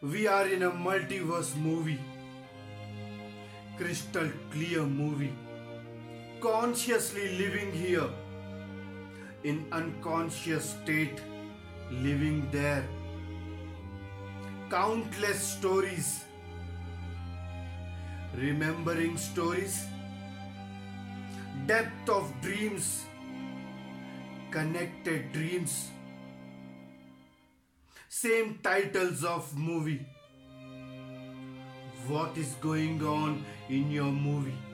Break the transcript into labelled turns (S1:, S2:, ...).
S1: We are in a multiverse movie. Crystal clear movie. Consciously living here. In unconscious state, living there. Countless stories. Remembering stories. Depth of dreams. Connected dreams same titles of movie. What is going on in your movie